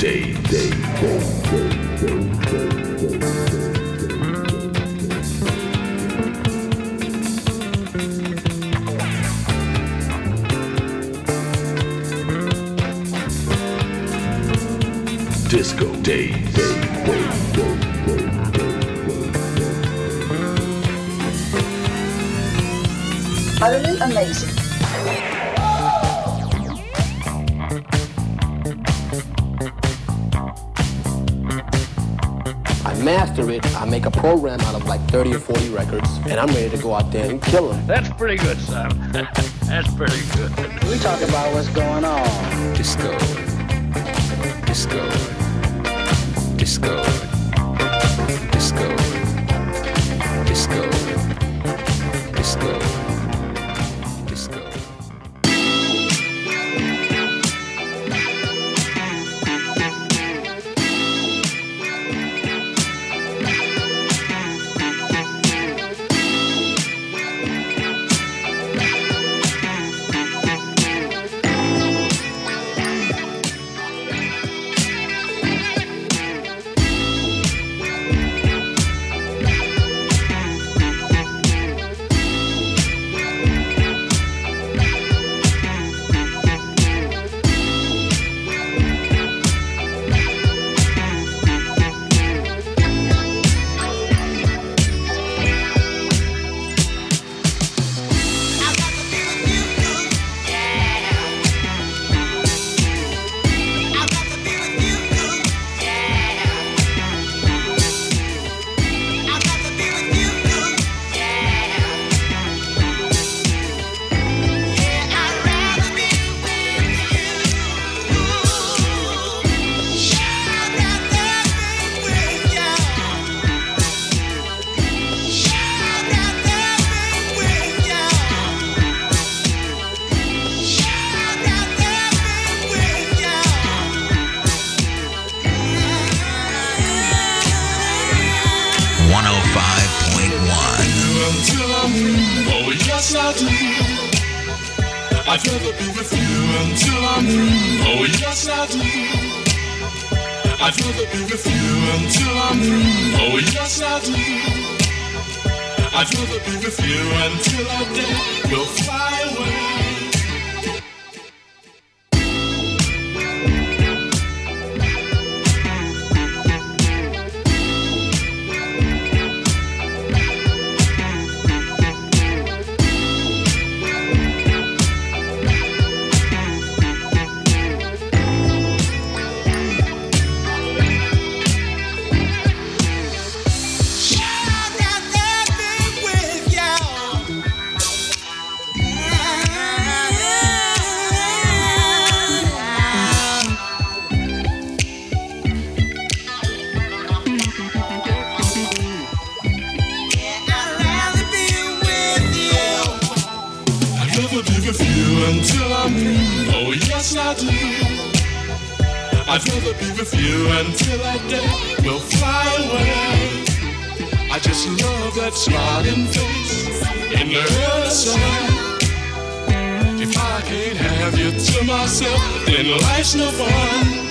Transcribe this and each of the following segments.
Day. Day. Disco Day. Utterly amazing. Master it, I make a program out of like 30 or 40 records, and I'm ready to go out there and kill them. That's pretty good, son. That's pretty good. We talk about what's going on. Disco. Disco. Disco. Disco. Disco. Disco. Smiling face in the early sun. If I can't have you to myself, then life's no fun.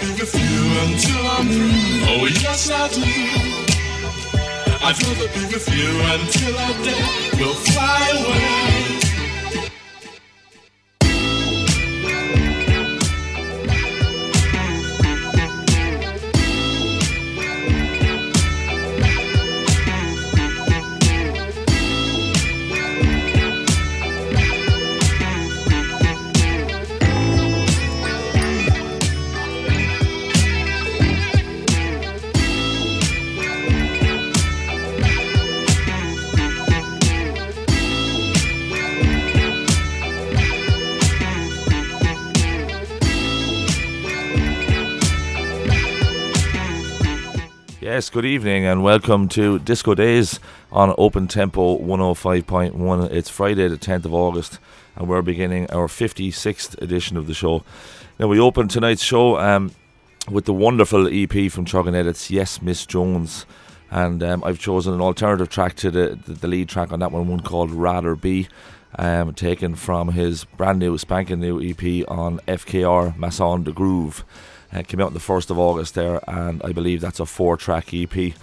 Be with you until I'm through. Oh, yes, I do. I'd rather be with you until that day will fly away. Good evening and welcome to Disco Days on Open Tempo 105.1. It's Friday, the 10th of August, and we're beginning our 56th edition of the show. Now, we open tonight's show um, with the wonderful EP from Chugging Edits, Yes, Miss Jones. And um, I've chosen an alternative track to the, the, the lead track on that one, one called Rather Be, um, taken from his brand new, spanking new EP on FKR Masson de Groove. Uh, came out on the 1st of August there, and I believe that's a four track EP.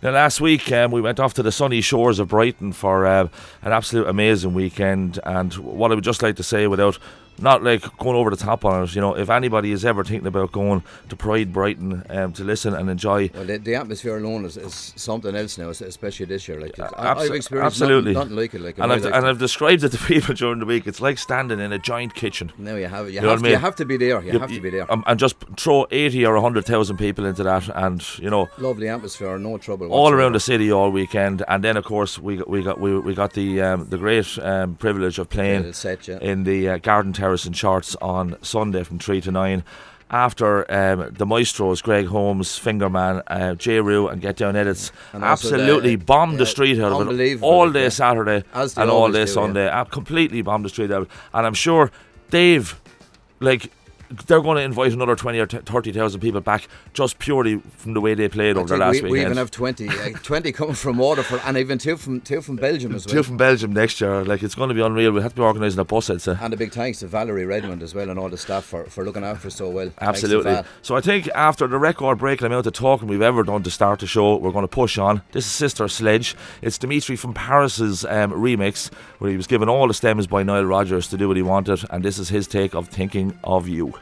Now, last week um, we went off to the sunny shores of Brighton for uh, an absolute amazing weekend. And what I would just like to say, without not like going over the top on it, you know, if anybody is ever thinking about going to Pride Brighton um, to listen and enjoy, Well, the, the atmosphere alone is, is something else now, especially this year. Like Abso- I've experienced absolutely. nothing, nothing like it. Like and I've, lifetime. and I've described it to people during the week. It's like standing in a giant kitchen. No, you have you, know have, what I to, mean? you have to be there. You, have to be there. Um, and just throw 80 or 100,000 people into that, and you know, Lovely atmosphere, no trouble. all around the city all weekend, and then of course we got we got we, we got the um, the great um, privilege of playing Yeah, set, yeah. in the uh, Garden Terrace and Charts on Sunday from three to nine. After um, the maestros, Greg Holmes, Fingerman, uh, J. Rue, and Get Down Edits, And absolutely the- bombed the street out of it all day yeah. Saturday and all day do, yeah. Sunday. Uh, completely bombed the street out. And I'm sure Dave, like, they're going to invite another 20 or t- 30,000 people back just purely from the way they played I over the last we, we weekend. even have 20, uh, 20 coming from Waterford and even two from two from Belgium as well. Two from Belgium next year. Like it's going to be unreal. We have to be organising a bus. I'd say. and a big thanks to Valerie Redmond as well and all the staff for, for looking after us so well. Absolutely. So I think after the record breaking amount of talking we've ever done to start the show, we're going to push on. This is Sister Sledge. It's Dimitri from Paris's um, remix, where he was given all the stems by Nile Rodgers to do what he wanted, and this is his take of thinking of you.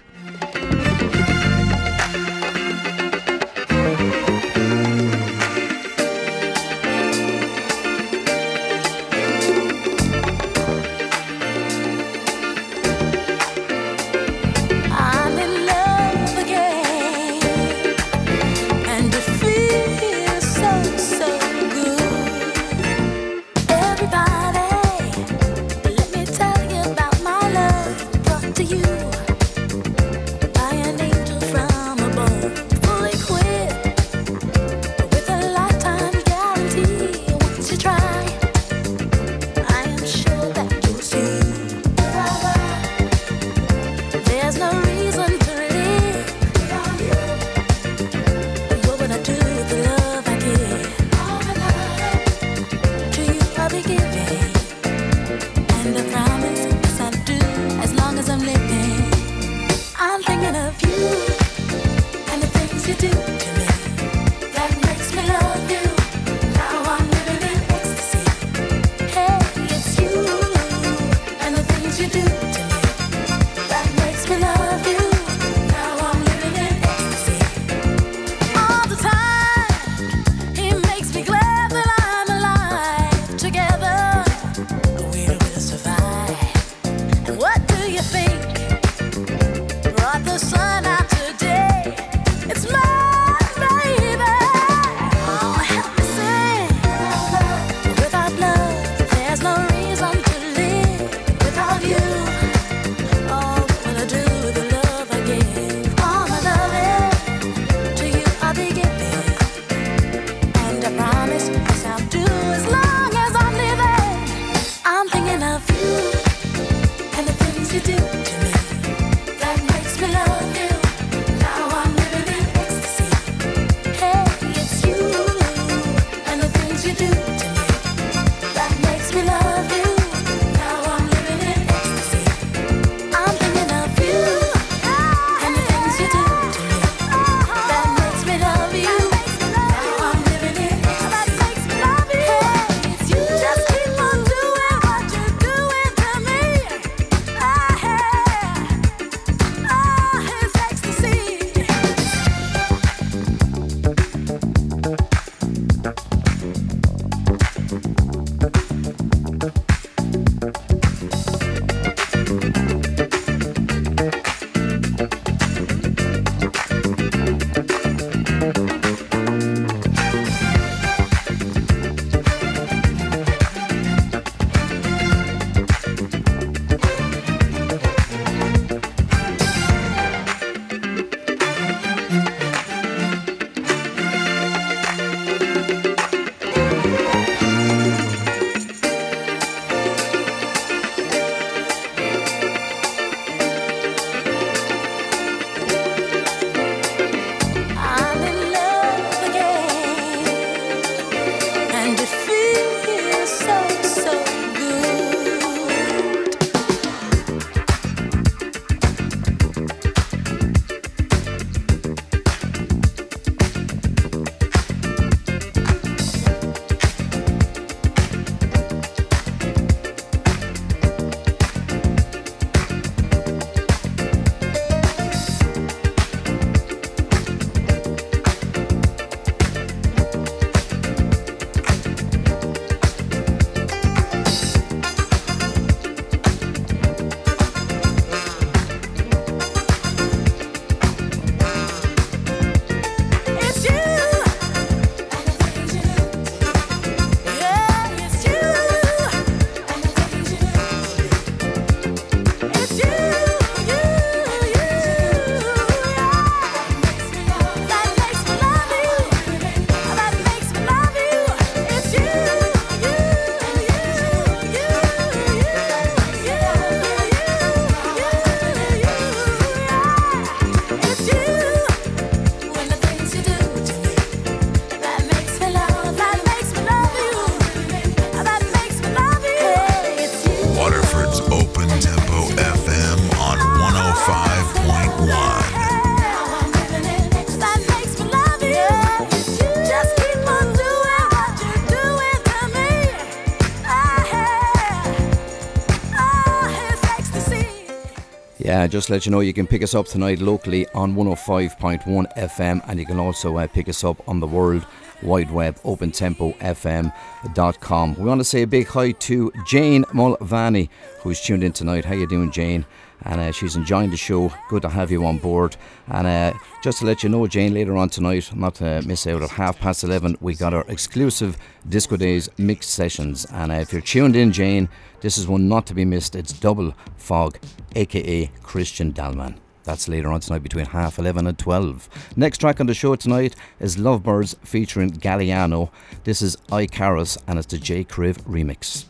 Yeah, just let you know, you can pick us up tonight locally on 105.1 FM, and you can also uh, pick us up on the World Wide Web, opentempofm.com. We want to say a big hi to Jane Mulvaney, who's tuned in tonight. How you doing, Jane? And uh, she's enjoying the show. Good to have you on board. And uh, just to let you know, Jane, later on tonight, not to miss out at half past 11, we got our exclusive Disco Days mix sessions. And uh, if you're tuned in, Jane, this is one not to be missed. It's Double Fog, aka Christian Dalman. That's later on tonight between half 11 and 12. Next track on the show tonight is Lovebirds featuring Galliano. This is Icarus and it's the J. Criv remix.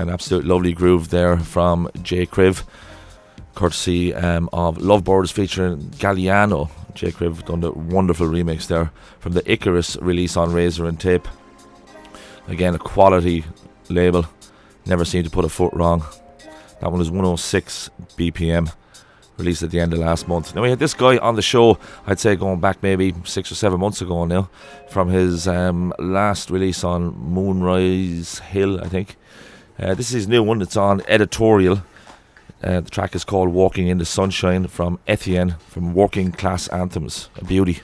An absolute lovely groove there from J. Criv, courtesy um, of Lovebirds featuring Galliano. J. Criv done a wonderful remix there from the Icarus release on Razor and Tape. Again, a quality label. Never seemed to put a foot wrong. That one is 106 BPM, released at the end of last month. Now we had this guy on the show. I'd say going back maybe six or seven months ago now, from his um, last release on Moonrise Hill, I think. Uh, this is new one. It's on editorial. Uh, the track is called "Walking in the Sunshine" from Etienne from Working Class Anthems. A beauty.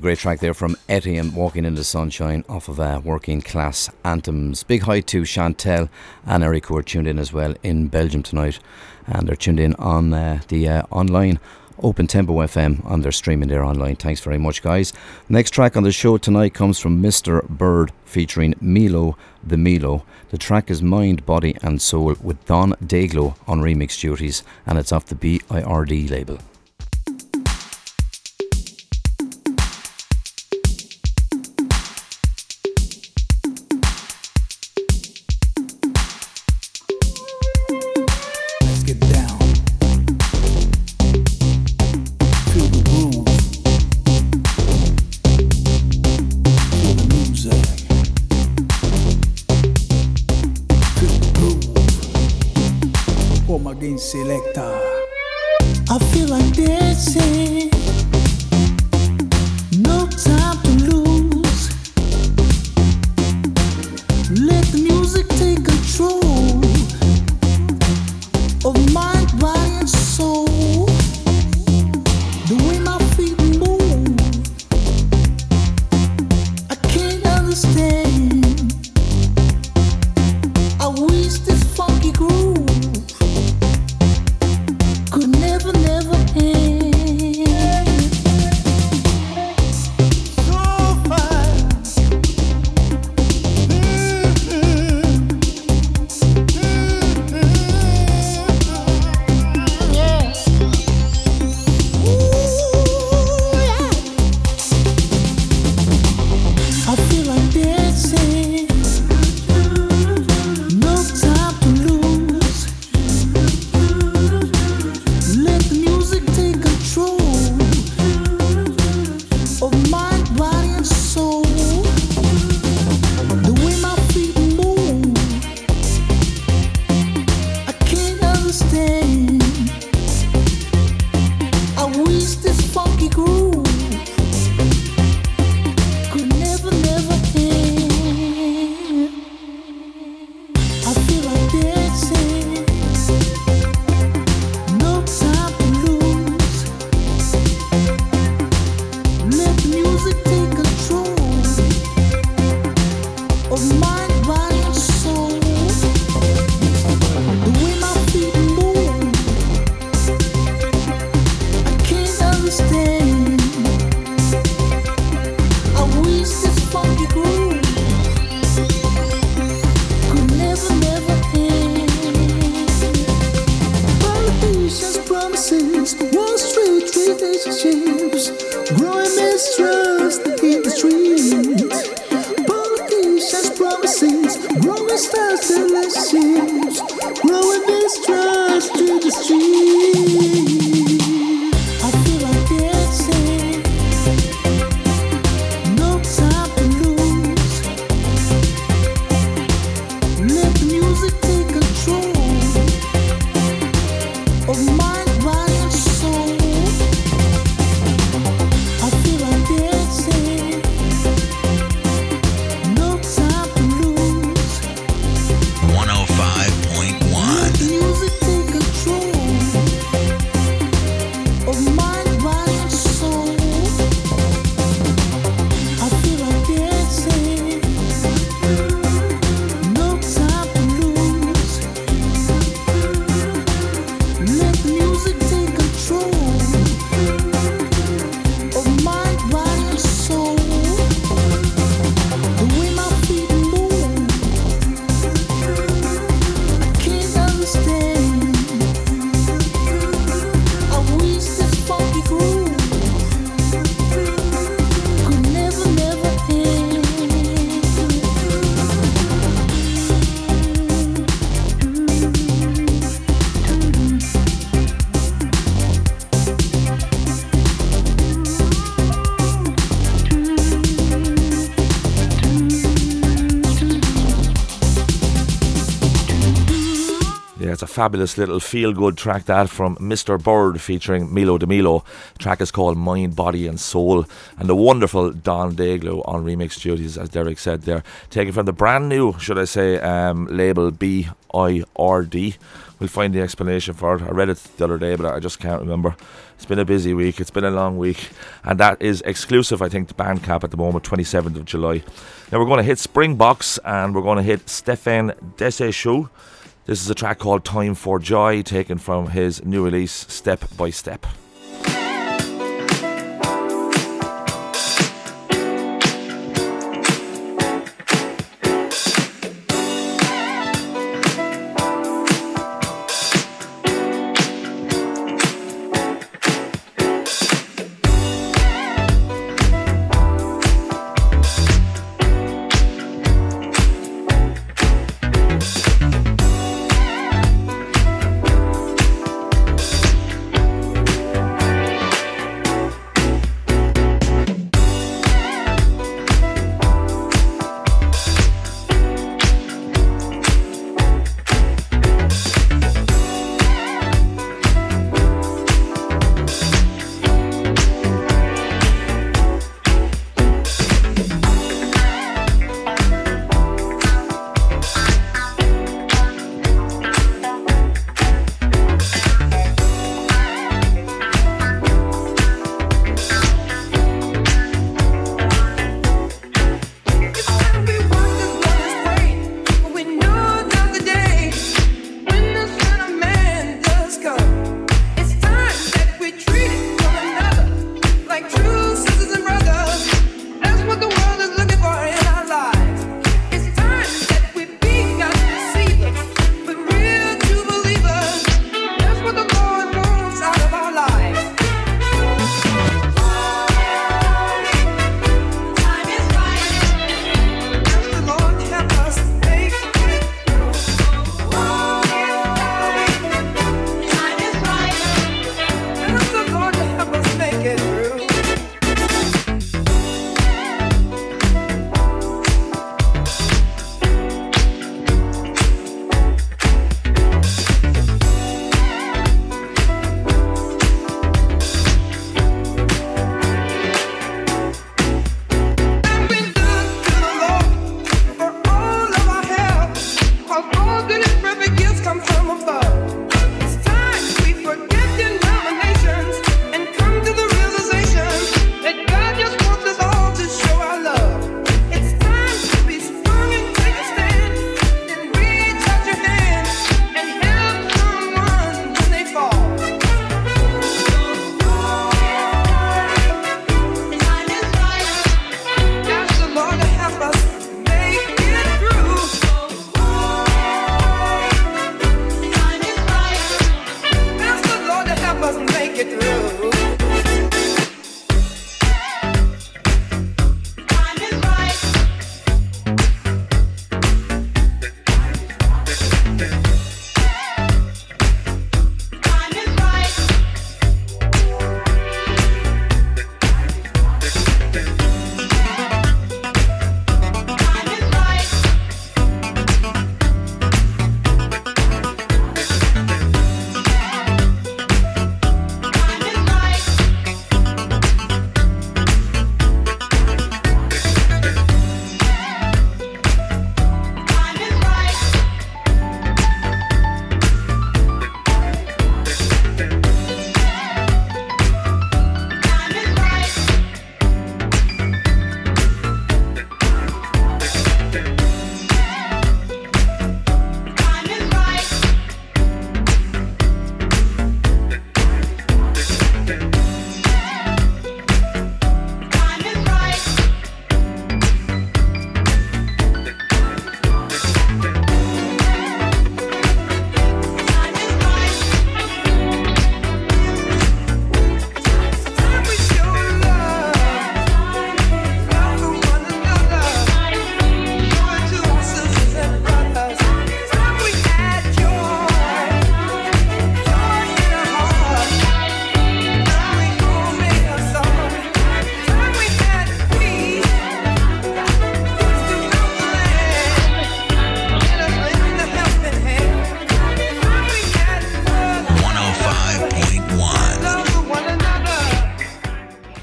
Great track there from Etienne, Walking in the Sunshine, off of uh, Working Class Anthems. Big hi to Chantel and Eric, who are tuned in as well in Belgium tonight. And they're tuned in on uh, the uh, online Open Tempo FM on their streaming there online. Thanks very much, guys. Next track on the show tonight comes from Mr. Bird featuring Milo the Milo. The track is Mind, Body and Soul with Don Dayglow on remix duties, and it's off the BIRD label. Fabulous little feel good track that from Mr. Bird featuring Milo de Milo. The track is called Mind, Body and Soul. And the wonderful Don Daglow on remix duties, as Derek said there. Taken from the brand new, should I say, um, label B I R D. We'll find the explanation for it. I read it the other day, but I just can't remember. It's been a busy week. It's been a long week, and that is exclusive, I think, to Bandcamp at the moment, 27th of July. Now we're going to hit Springbox, and we're going to hit Stefan Deseshow. This is a track called Time for Joy, taken from his new release, Step by Step.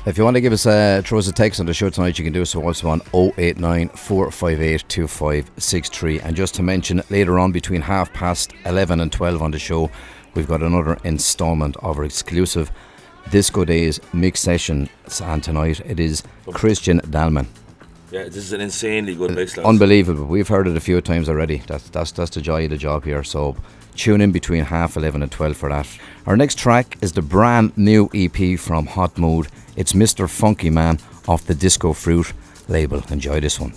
If you want to give us a throw us a text on the show tonight, you can do so also on 089 458 2563. And just to mention, later on between half past 11 and 12 on the show, we've got another instalment of our exclusive Disco Days mix session. And tonight it is Christian Dalman. Yeah, this is an insanely good mix. lads. Unbelievable. We've heard it a few times already. That's that's that's the joy of the job here. So tune in between half eleven and twelve for that. Our next track is the brand new EP from Hot Mood. It's Mr. Funky Man off the Disco Fruit label. Enjoy this one.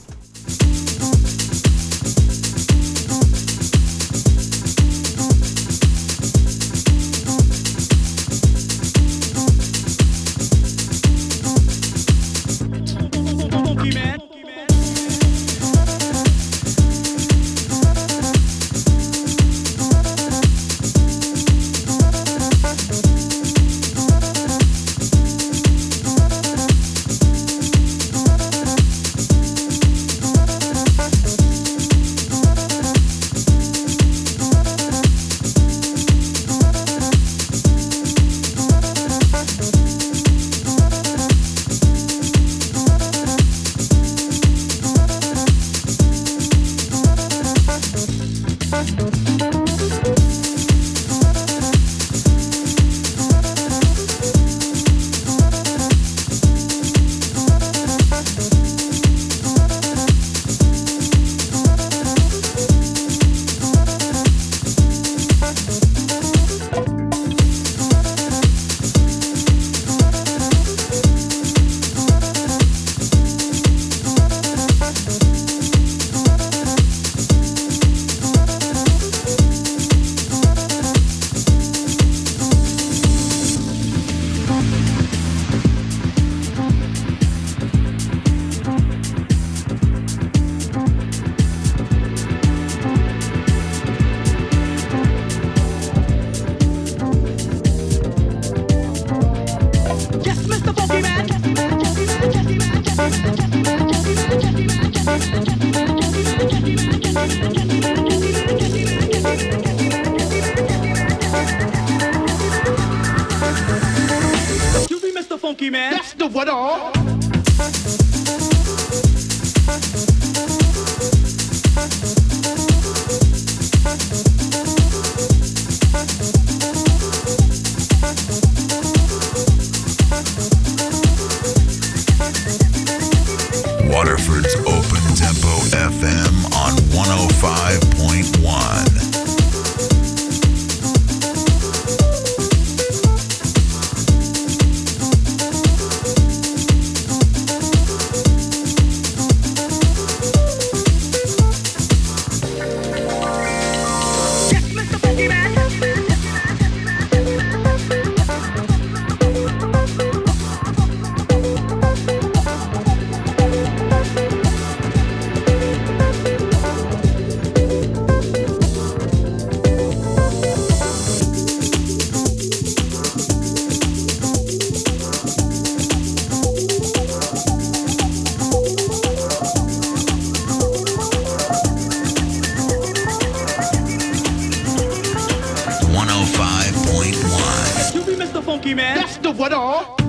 That's the what all.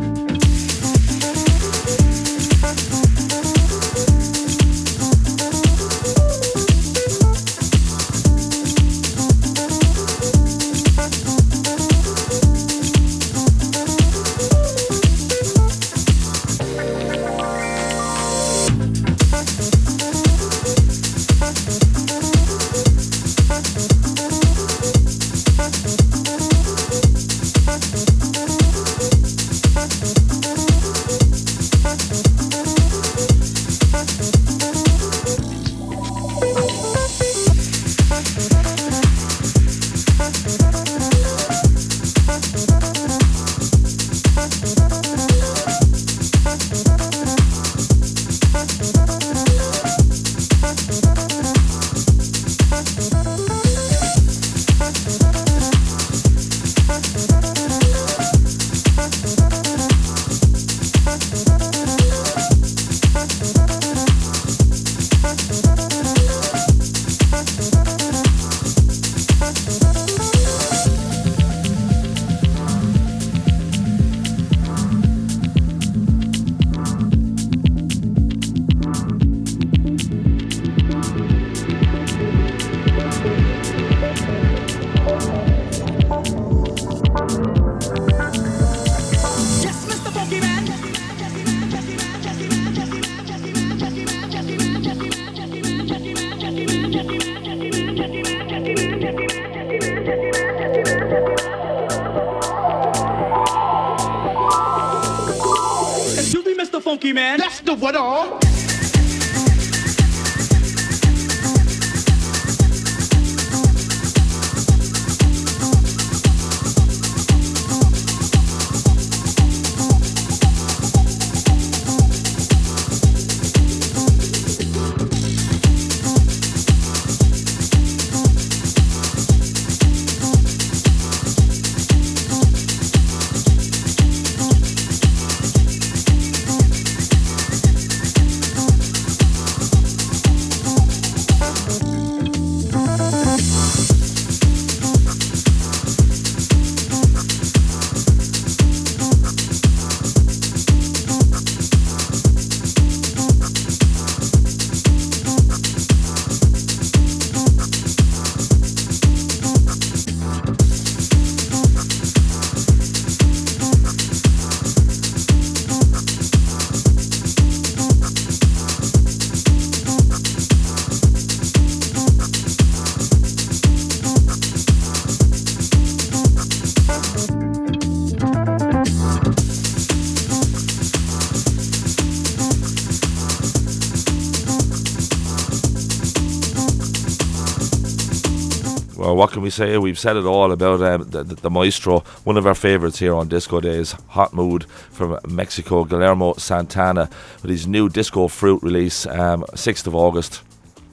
Say? We've said it all about um, the, the, maestro, one of our favourites here on Disco Days, Hot Mood from Mexico, Guillermo Santana, with his new Disco Fruit release, um, 6th of August.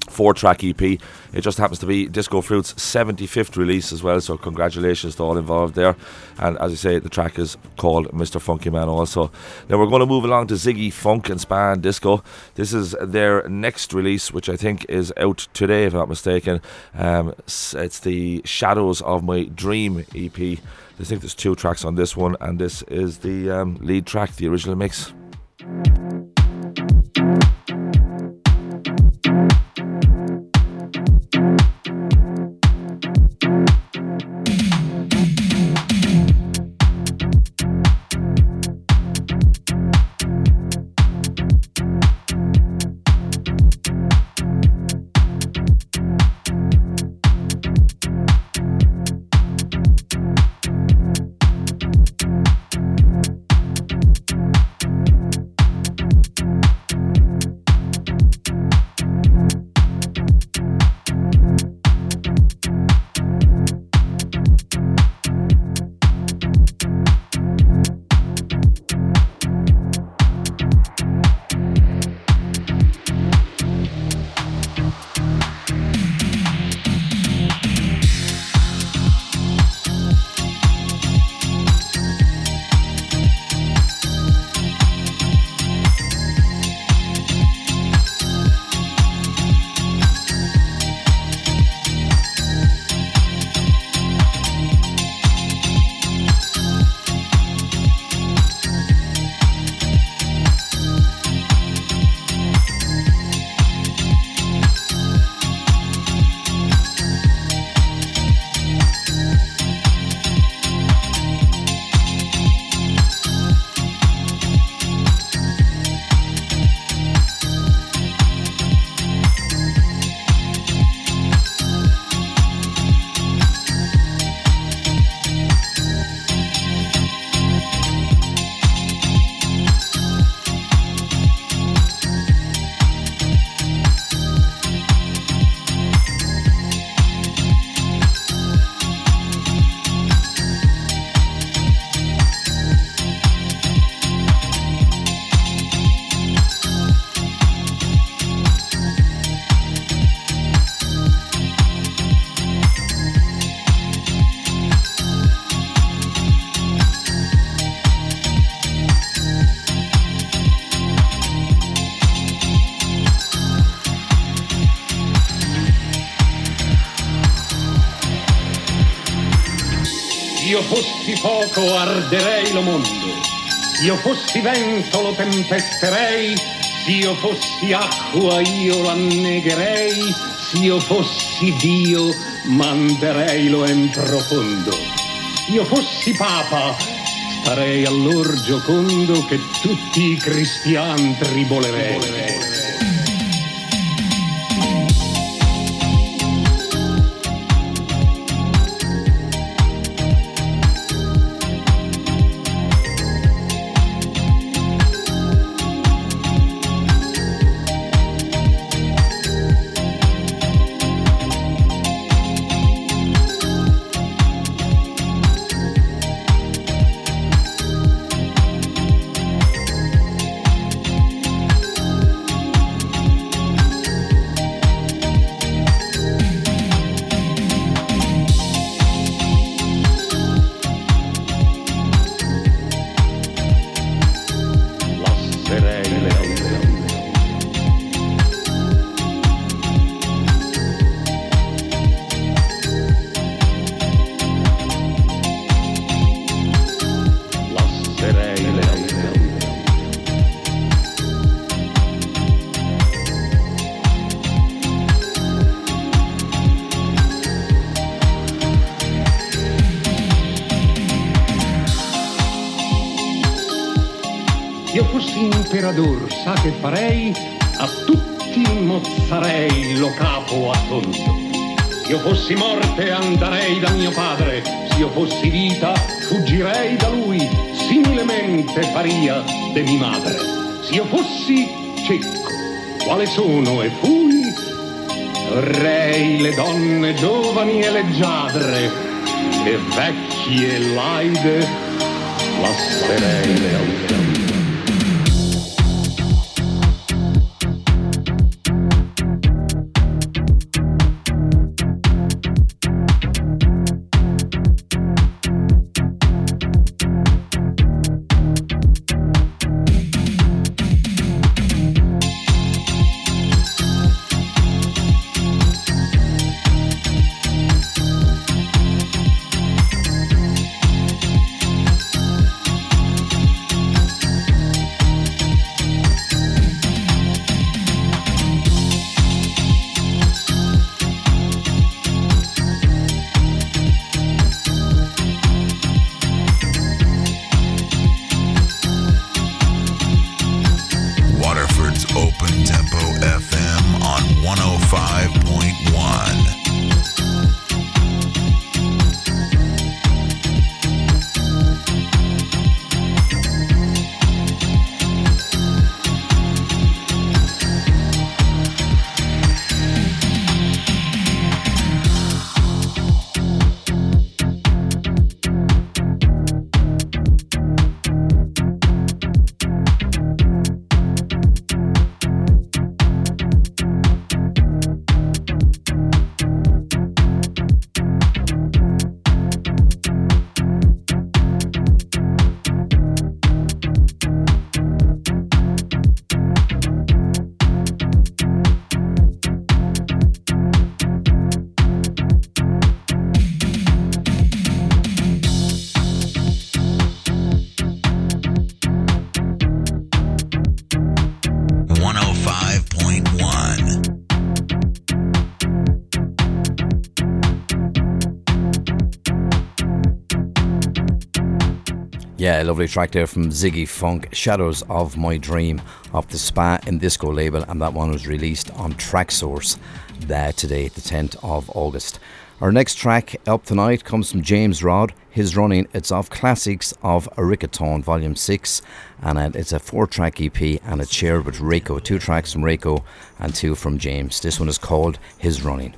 Four track EP. It just happens to be Disco Fruit's 75th release as well, so congratulations to all involved there. And as I say, the track is called Mr. Funky Man also. Now we're going to move along to Ziggy Funk and Span Disco. This is their next release, which I think is out today, if I'm not mistaken. Um, it's the Shadows of My Dream EP. I think there's two tracks on this one, and this is the um, lead track, the original mix. Fuoco arderei lo mondo, io fossi vento lo tempesterei, se io fossi acqua io lo annegherei, se io fossi Dio manderei lo in profondo. Io fossi papa, starei all'orgio condo che tutti i cristiani tribolerei. Imperador, sa che farei? A tutti mozzarei lo capo a tondo. Io fossi morte andrei da mio padre, se io fossi vita fuggirei da lui, similemente faria de mi madre. Se io fossi cieco, quale sono e fui, vorrei le donne giovani e leggiadre, e vecchi e laide lascerei le altre. Yeah, a lovely track there from Ziggy Funk, Shadows of My Dream, off the Spa In Disco label, and that one was released on Traxsource there today, the 10th of August. Our next track up tonight comes from James Rod. His running, it's off Classics of Aricaton, Volume 6, and it's a four track EP and it's shared with Reiko. Two tracks from Reiko and two from James. This one is called His Running.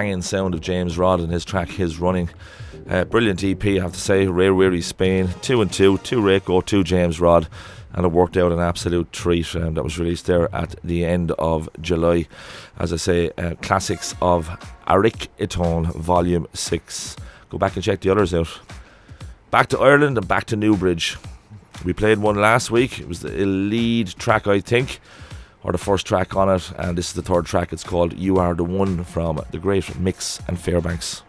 Banging sound of James Rod and his track His Running. Uh, brilliant EP, I have to say. Rare Weary Spain, two and two, two Reiko, two James Rod, and it worked out an absolute treat. Um, that was released there at the end of July. As I say, uh, classics of Arik Iton, Volume 6. Go back and check the others out. Back to Ireland and back to Newbridge. We played one last week. It was the lead track, I think or the first track on it, and this is the third track. It's called You Are the One from the great Mix and Fairbanks.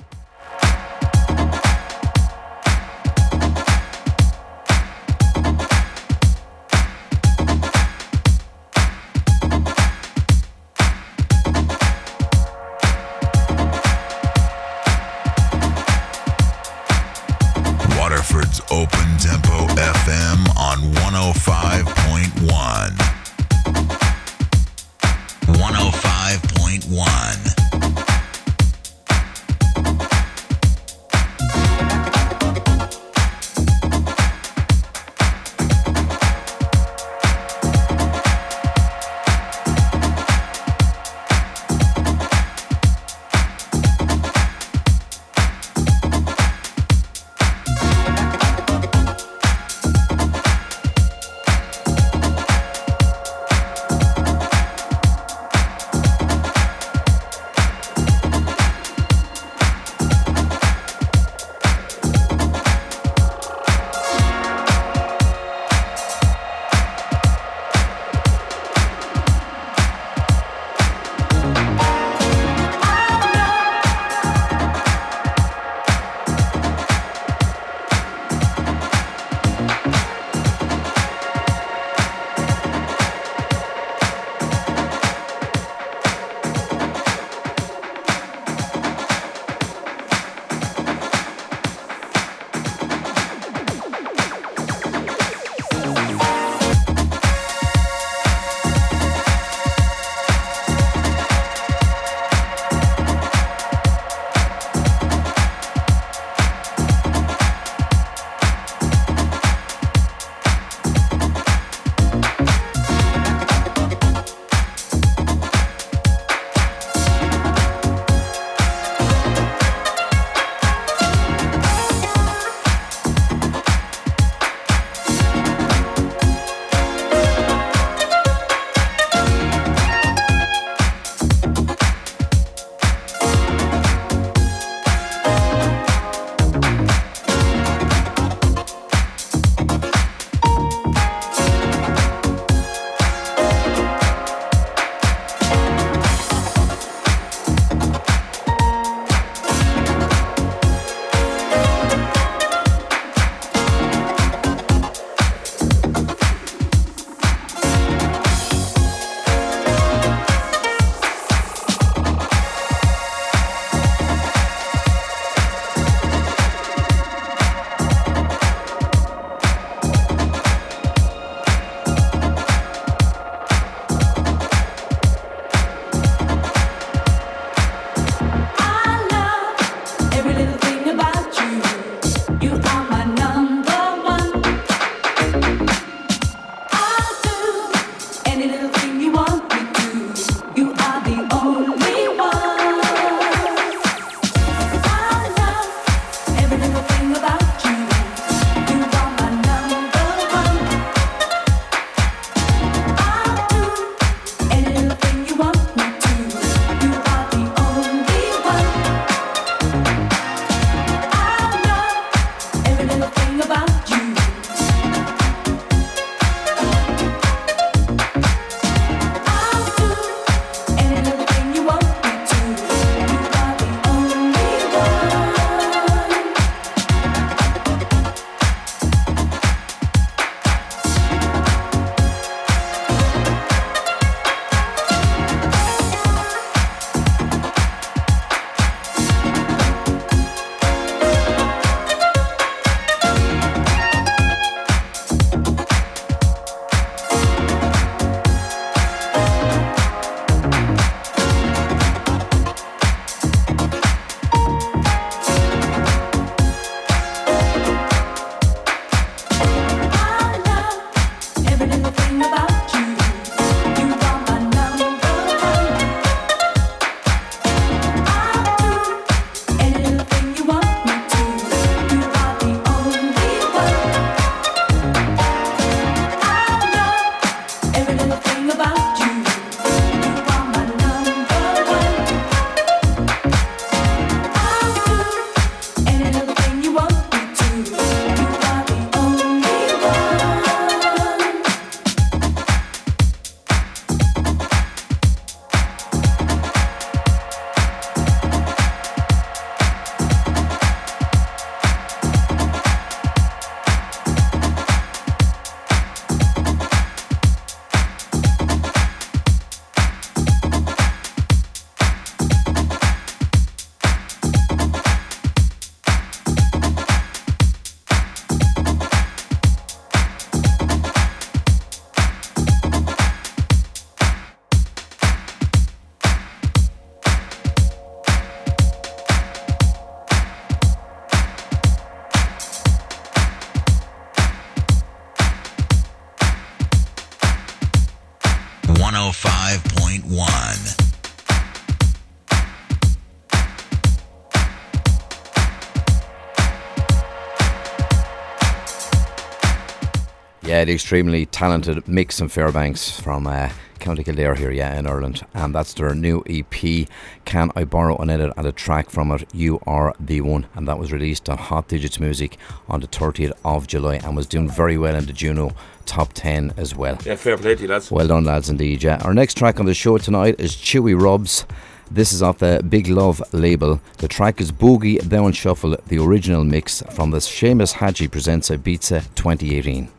Yeah, the extremely talented Mix and Fairbanks from uh, County Kildare here, yeah, in Ireland. And that's their new EP, Can I Borrow an Edit and a track from it, You Are the One. And that was released on Hot Digits Music on the 30th of July and was doing very well in the Juno top 10 as well. Yeah, fair play to you, lads. Well done, lads, indeed, yeah. Our next track on the show tonight is Chewy Rubs. This is off the Big Love label. The track is Boogie Down Shuffle, the original mix from the Seamus Haji Presents Ibiza 2018.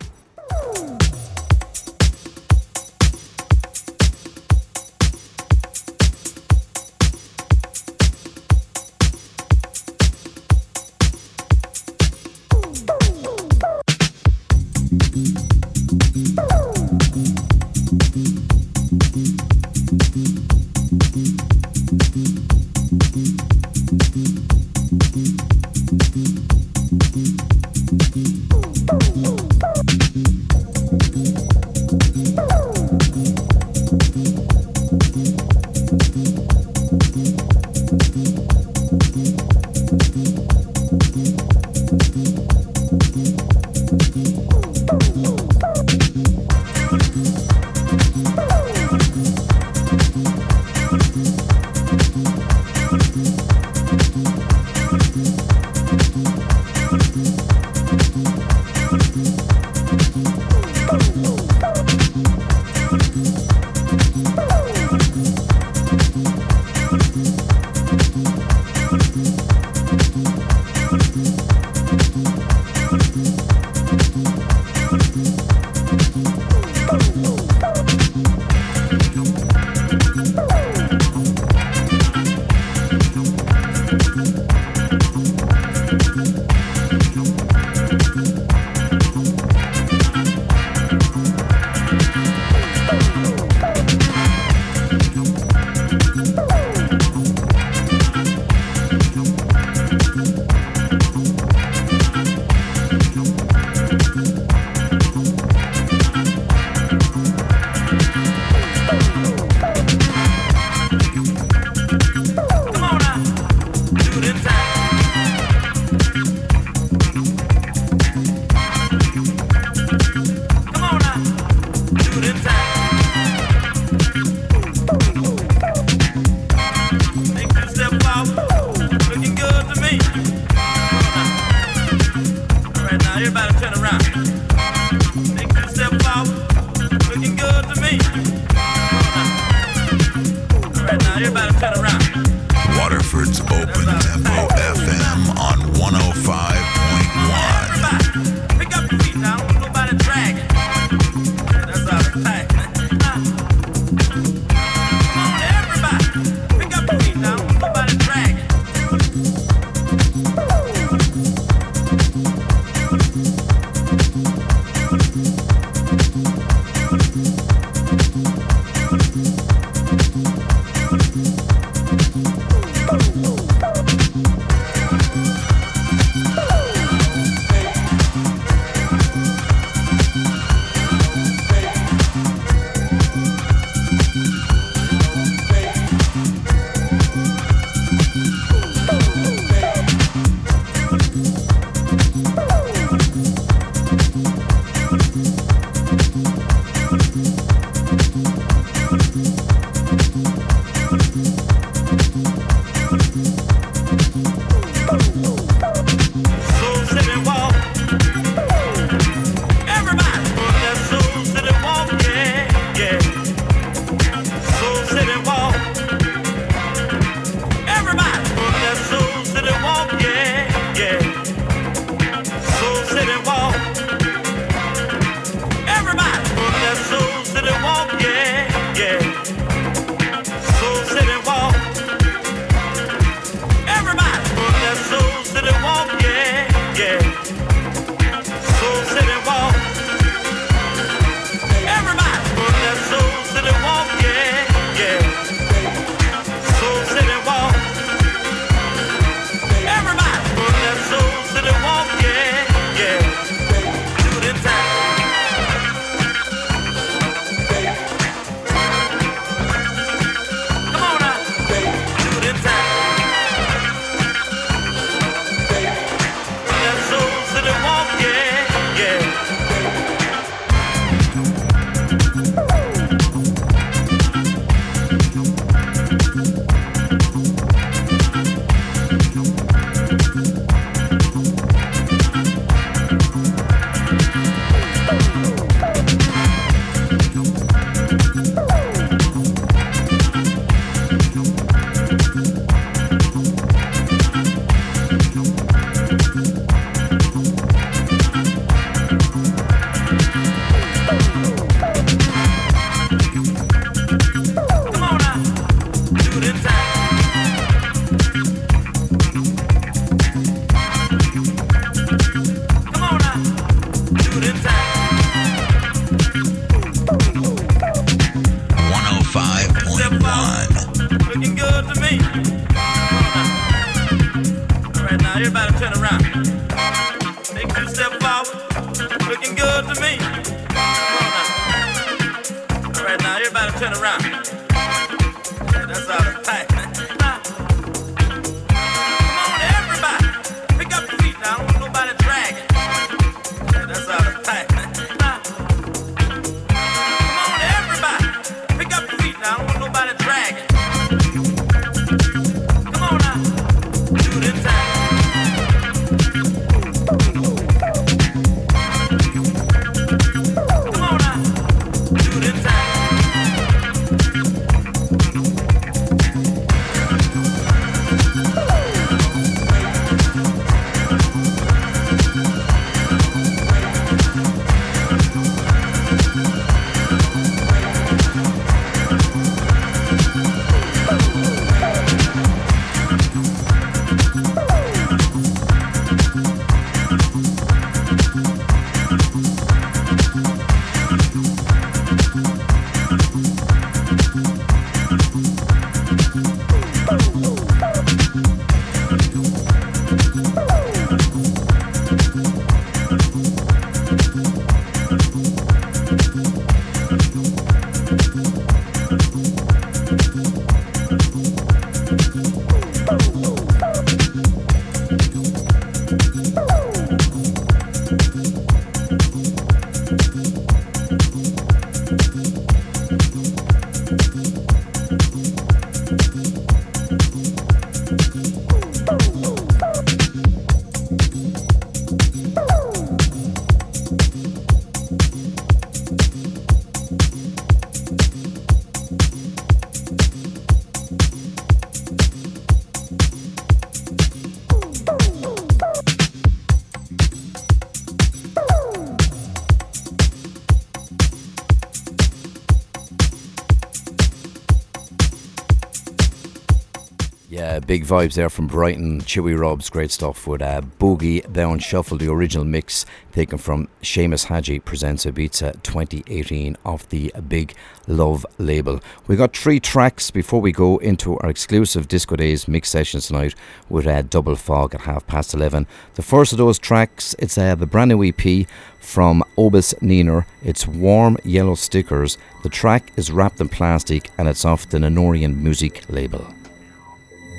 Big vibes there from Brighton. Chewy Rubs, great stuff with uh, Boogie Down Shuffle, the original mix taken from Seamus Haji presents Ibiza 2018 off the Big Love label. We got three tracks before we go into our exclusive Disco Days mix sessions tonight with uh, Double Fog at half past 11. The first of those tracks, it's uh, the brand new EP from Obis Niner. It's Warm Yellow Stickers. The track is wrapped in plastic and it's off the Nenorian Music label.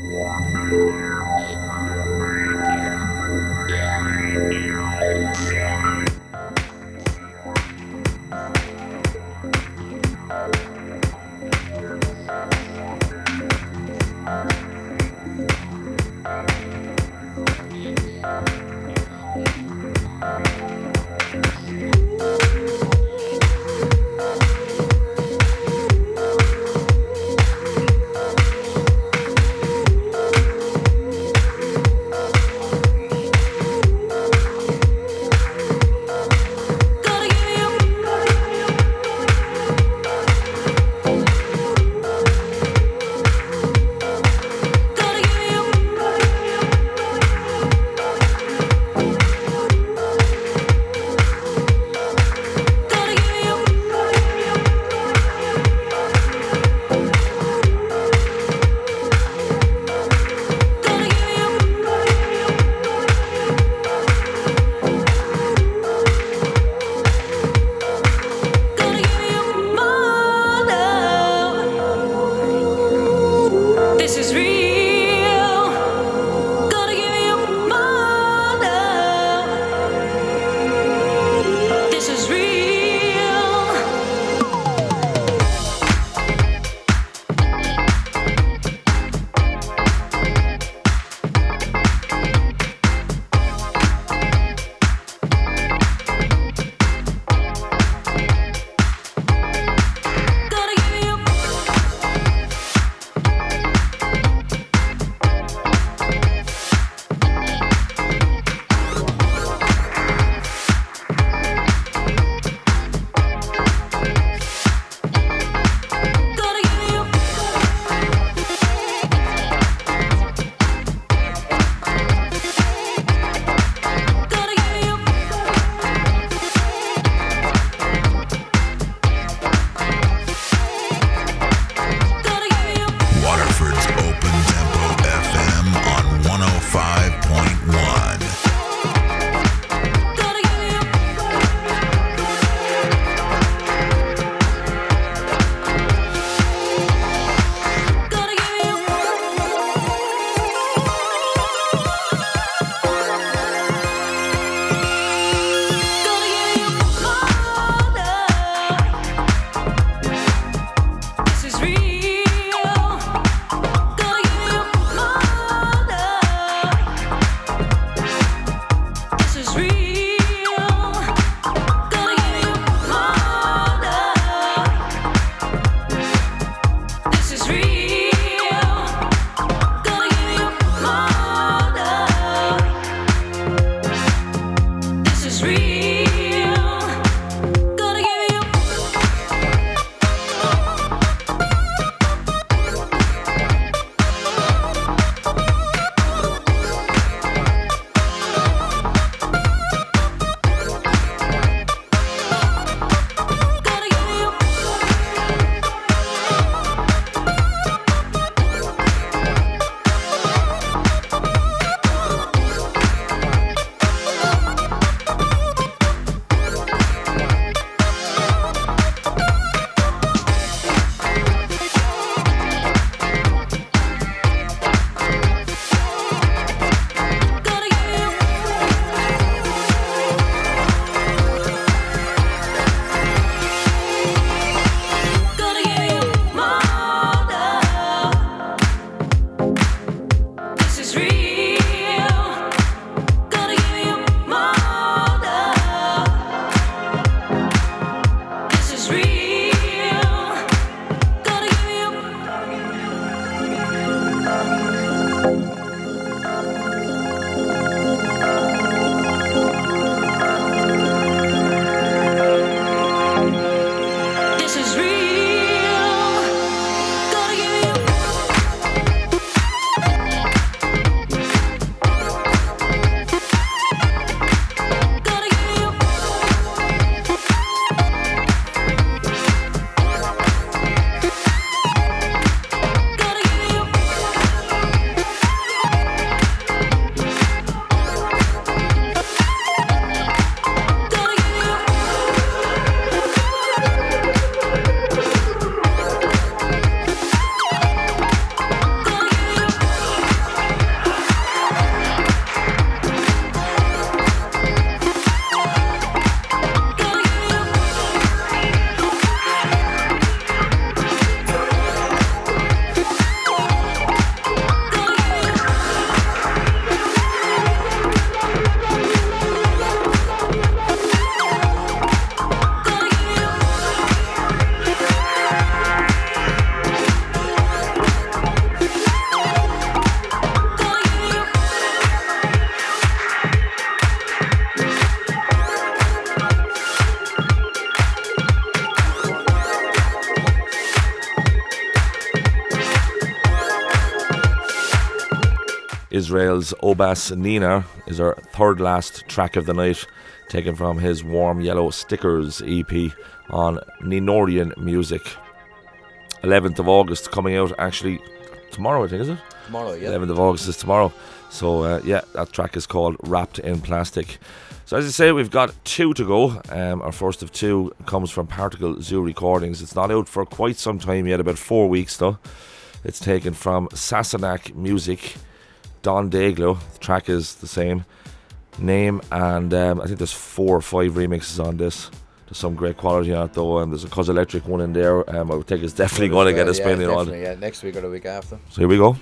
Thank Israel's Obas Nina is our third last track of the night, taken from his Warm Yellow Stickers EP on Ninorian Music. 11th of August coming out actually tomorrow, I think, is it? Tomorrow, yeah. 11th of August is tomorrow. So, uh, yeah, that track is called Wrapped in Plastic. So, as I say, we've got two to go. Um, our first of two comes from Particle Zoo Recordings. It's not out for quite some time yet, about four weeks though. It's taken from Sassenach Music, Don Daglo. The track is the same name, and um, I think there's four or five remixes on this. There's some great quality on it though, and there's a Cuz Electric one in there. Um, I would think it's definitely going to get a spin yeah, on. yeah, next week or the week after. So here we go.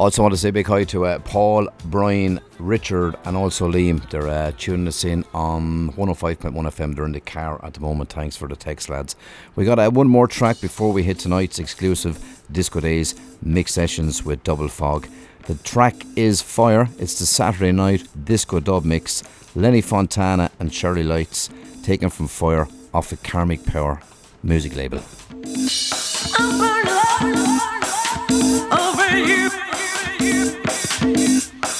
Also, want to say big hi to uh, Paul, Brian, Richard, and also Liam. They're uh, tuning us in on 105.1 FM. They're in the car at the moment. Thanks for the text, lads. We got uh, one more track before we hit tonight's exclusive Disco Days mix sessions with Double Fog. The track is Fire. It's the Saturday night disco dub mix. Lenny Fontana and Shirley Lites, taken from Fire off the Karmic Power music label. over you. I'm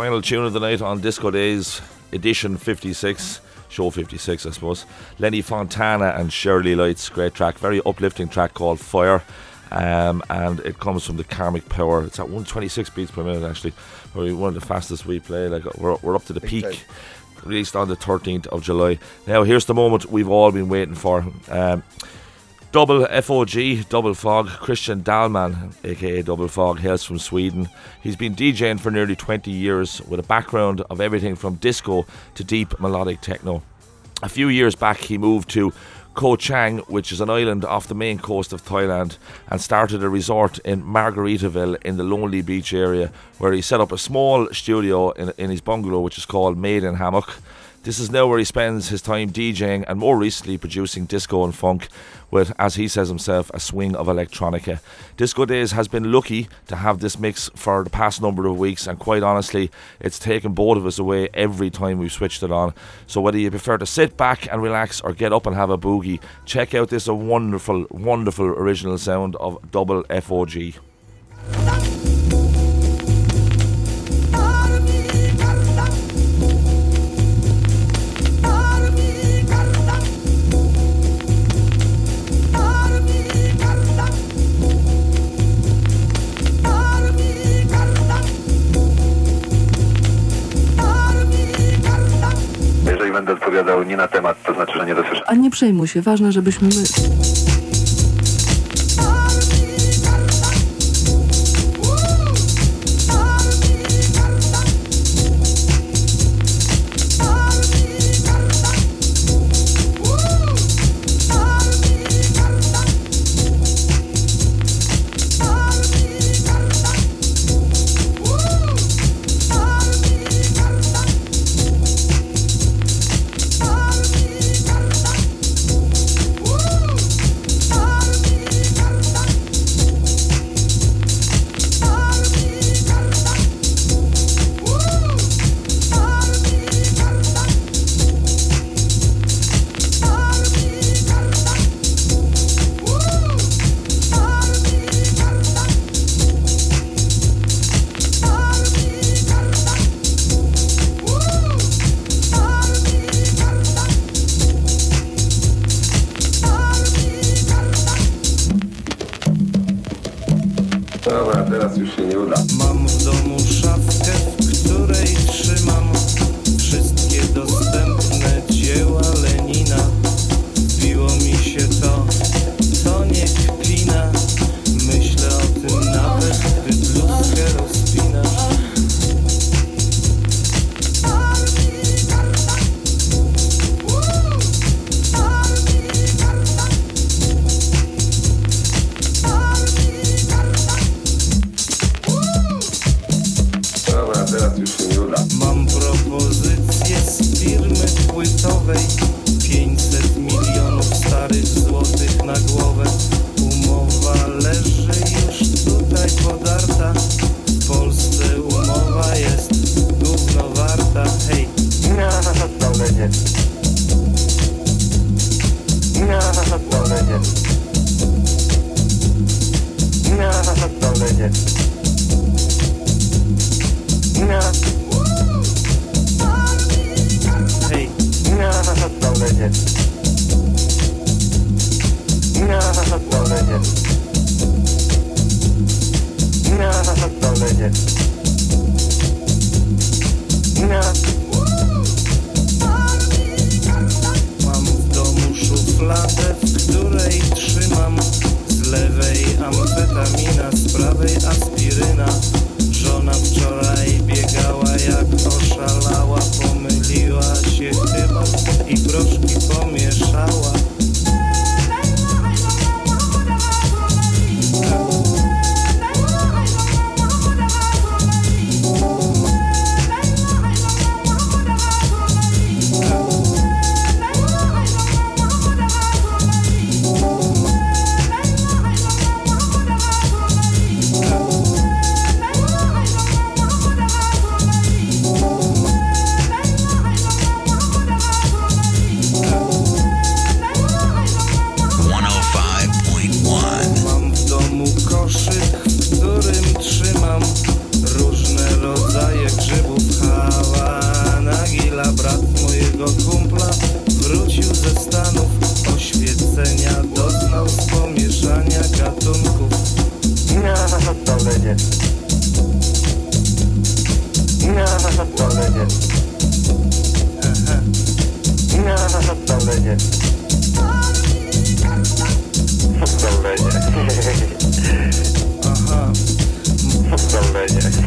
final tune of the night on Disco Days, edition 56, show 56, I suppose. Lenny Fontana and Shirley Lites, great track, very uplifting track called Fire. Um, and it comes from the Karmic Power. It's at 126 beats per minute, actually. Probably one of the fastest we play. Like we're, we're up to the Big peak. time. Released on the 13th of July. Now, here's the moment we've all been waiting for. Um, Double FOG, Double Fog, Christian Dahlman, aka Double Fog, hails from Sweden. He's been DJing for nearly 20 years with a background of everything from disco to deep melodic techno. A few years back, he moved to Koh Chang, which is an island off the main coast of Thailand, and started a resort in Margaritaville in the Lonely Beach area, where he set up a small studio in, in his bungalow, which is called Made in Hammock. This is now where he spends his time DJing and more recently producing disco and funk with, as he says himself, a swing of electronica. Disco Days has been lucky to have this mix for the past number of weeks, and quite honestly, it's taken both of us away every time we've switched it on. So whether you prefer to sit back and relax or get up and have a boogie, check out this wonderful, wonderful original sound of Double FOG. Będę odpowiadał nie na temat, to znaczy, że nie dosłyszę. A nie przejmuj się, ważne, żebyśmy my...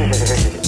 Música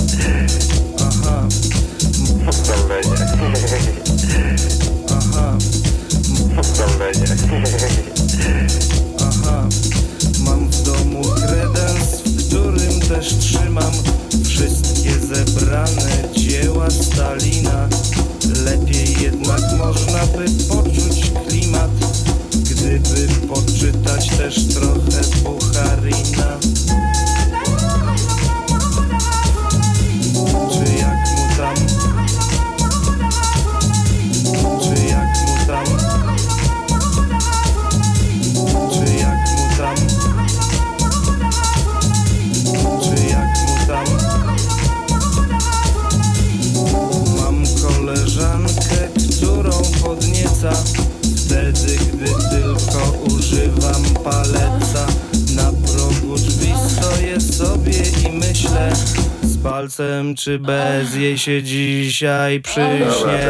czy bez jej się dzisiaj przyśnie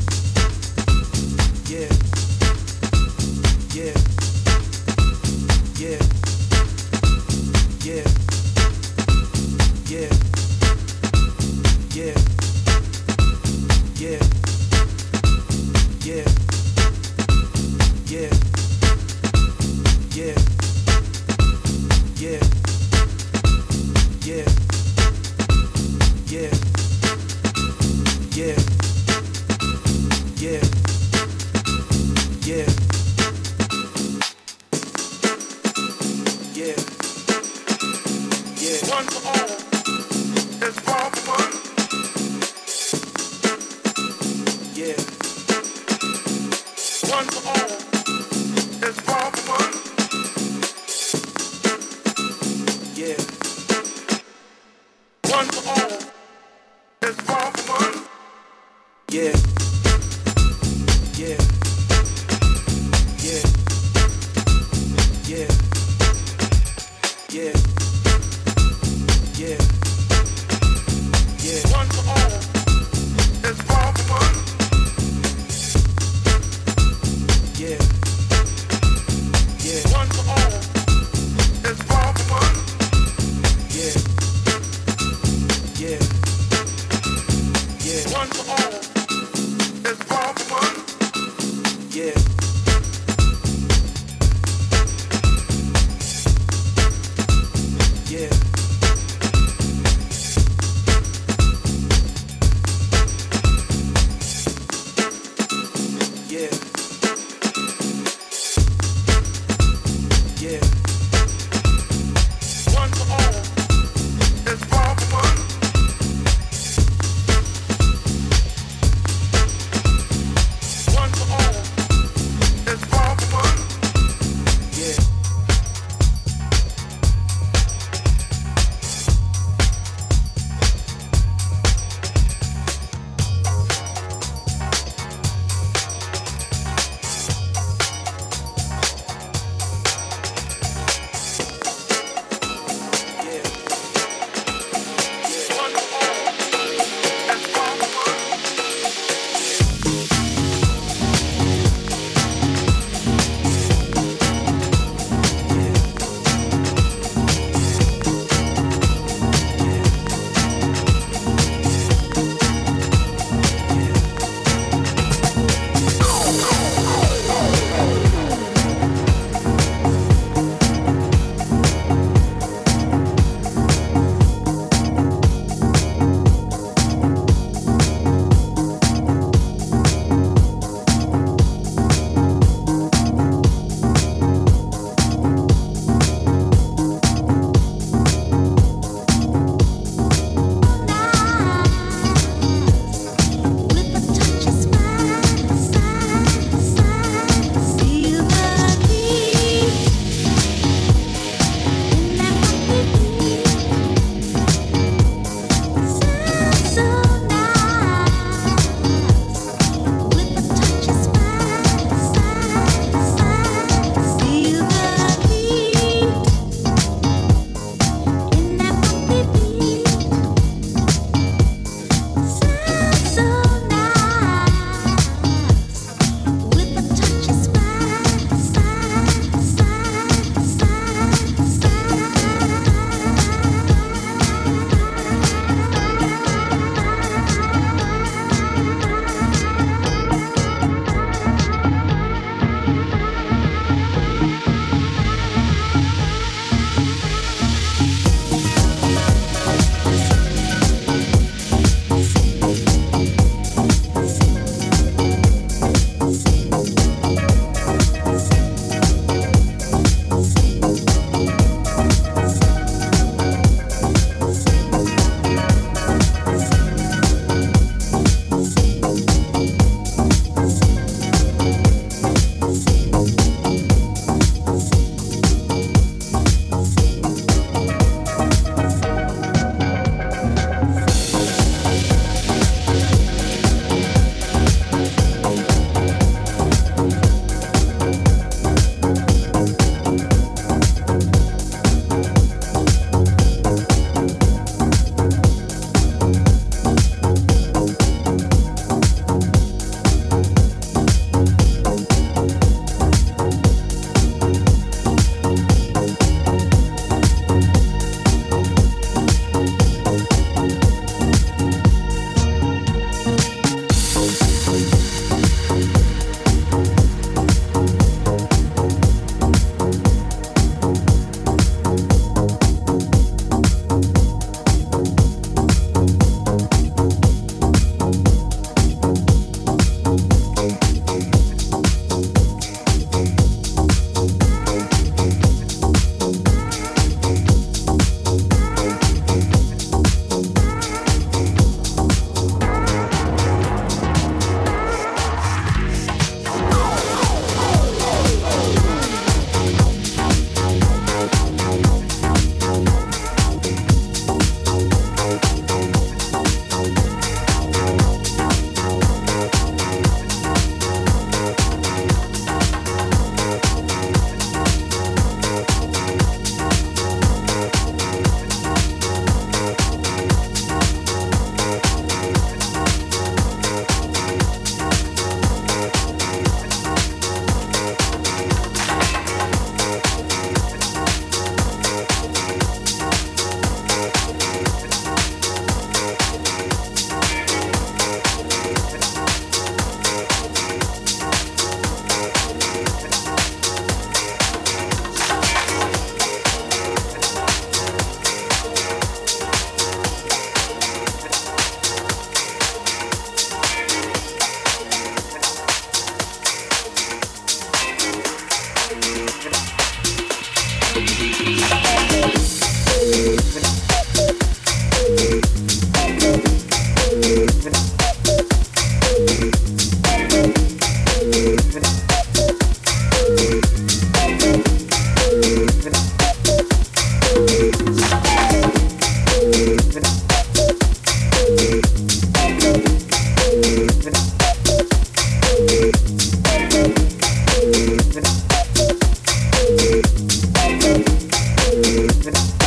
with us.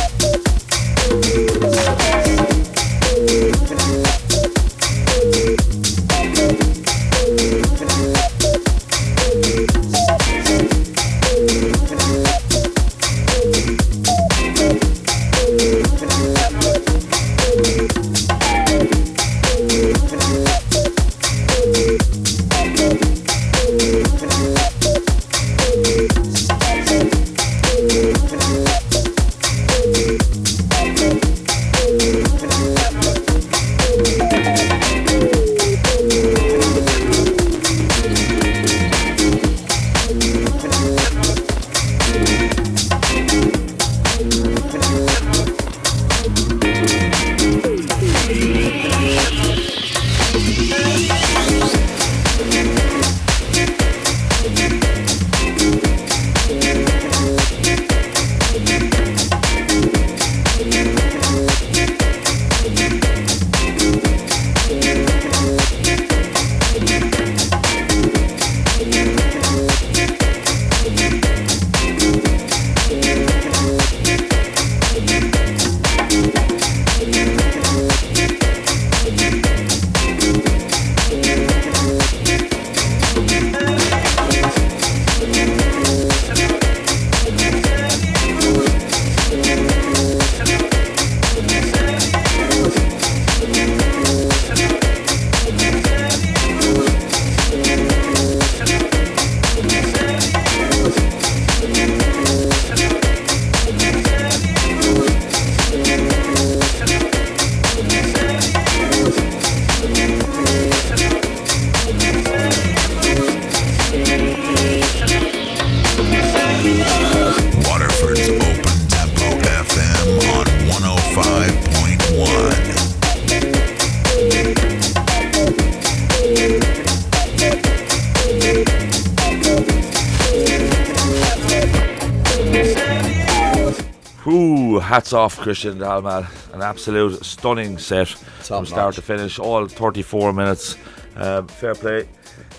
Christian Dalmal. An absolute stunning set from start notch. to finish, all 34 minutes. Um, fair play.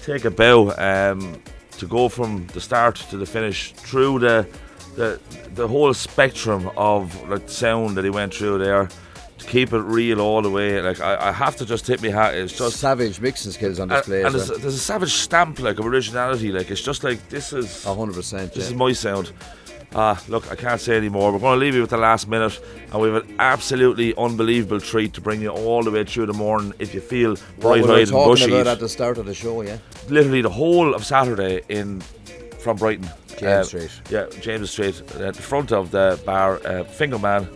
Take a bow um, to go from the start to the finish through the the the whole spectrum of like sound that he went through there. To keep it real all the way, like I, I have to just tip my hat. It's just savage mixing skills on and, display. and as there's, well. there's a savage stamp like of originality. Like it's just like this is hundred percent. this yeah. is my sound. Ah, look, I can't say anymore. We're going to leave you with the last minute, and we have an absolutely unbelievable treat to bring you all the way through the morning if you feel bright we eyed and talking bushy. about at the start of the show, yeah. Literally the whole of Saturday in from Brighton, James Uh, Street. Yeah, James Street, at the front of the bar, uh, Fingerman,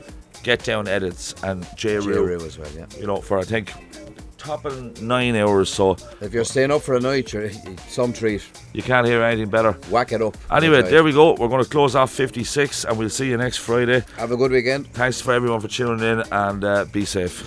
Get Down Edits, and J. J. Roo. Roo as well, yeah. You know, for I think topping nine hours, so If you're staying up for a night, you're some treat. you can't hear anything better. Whack it up. Anyway, there we go. We're going to close off 56, and we'll see you next Friday. Have a good weekend. Thanks for everyone for tuning in, and uh, be safe.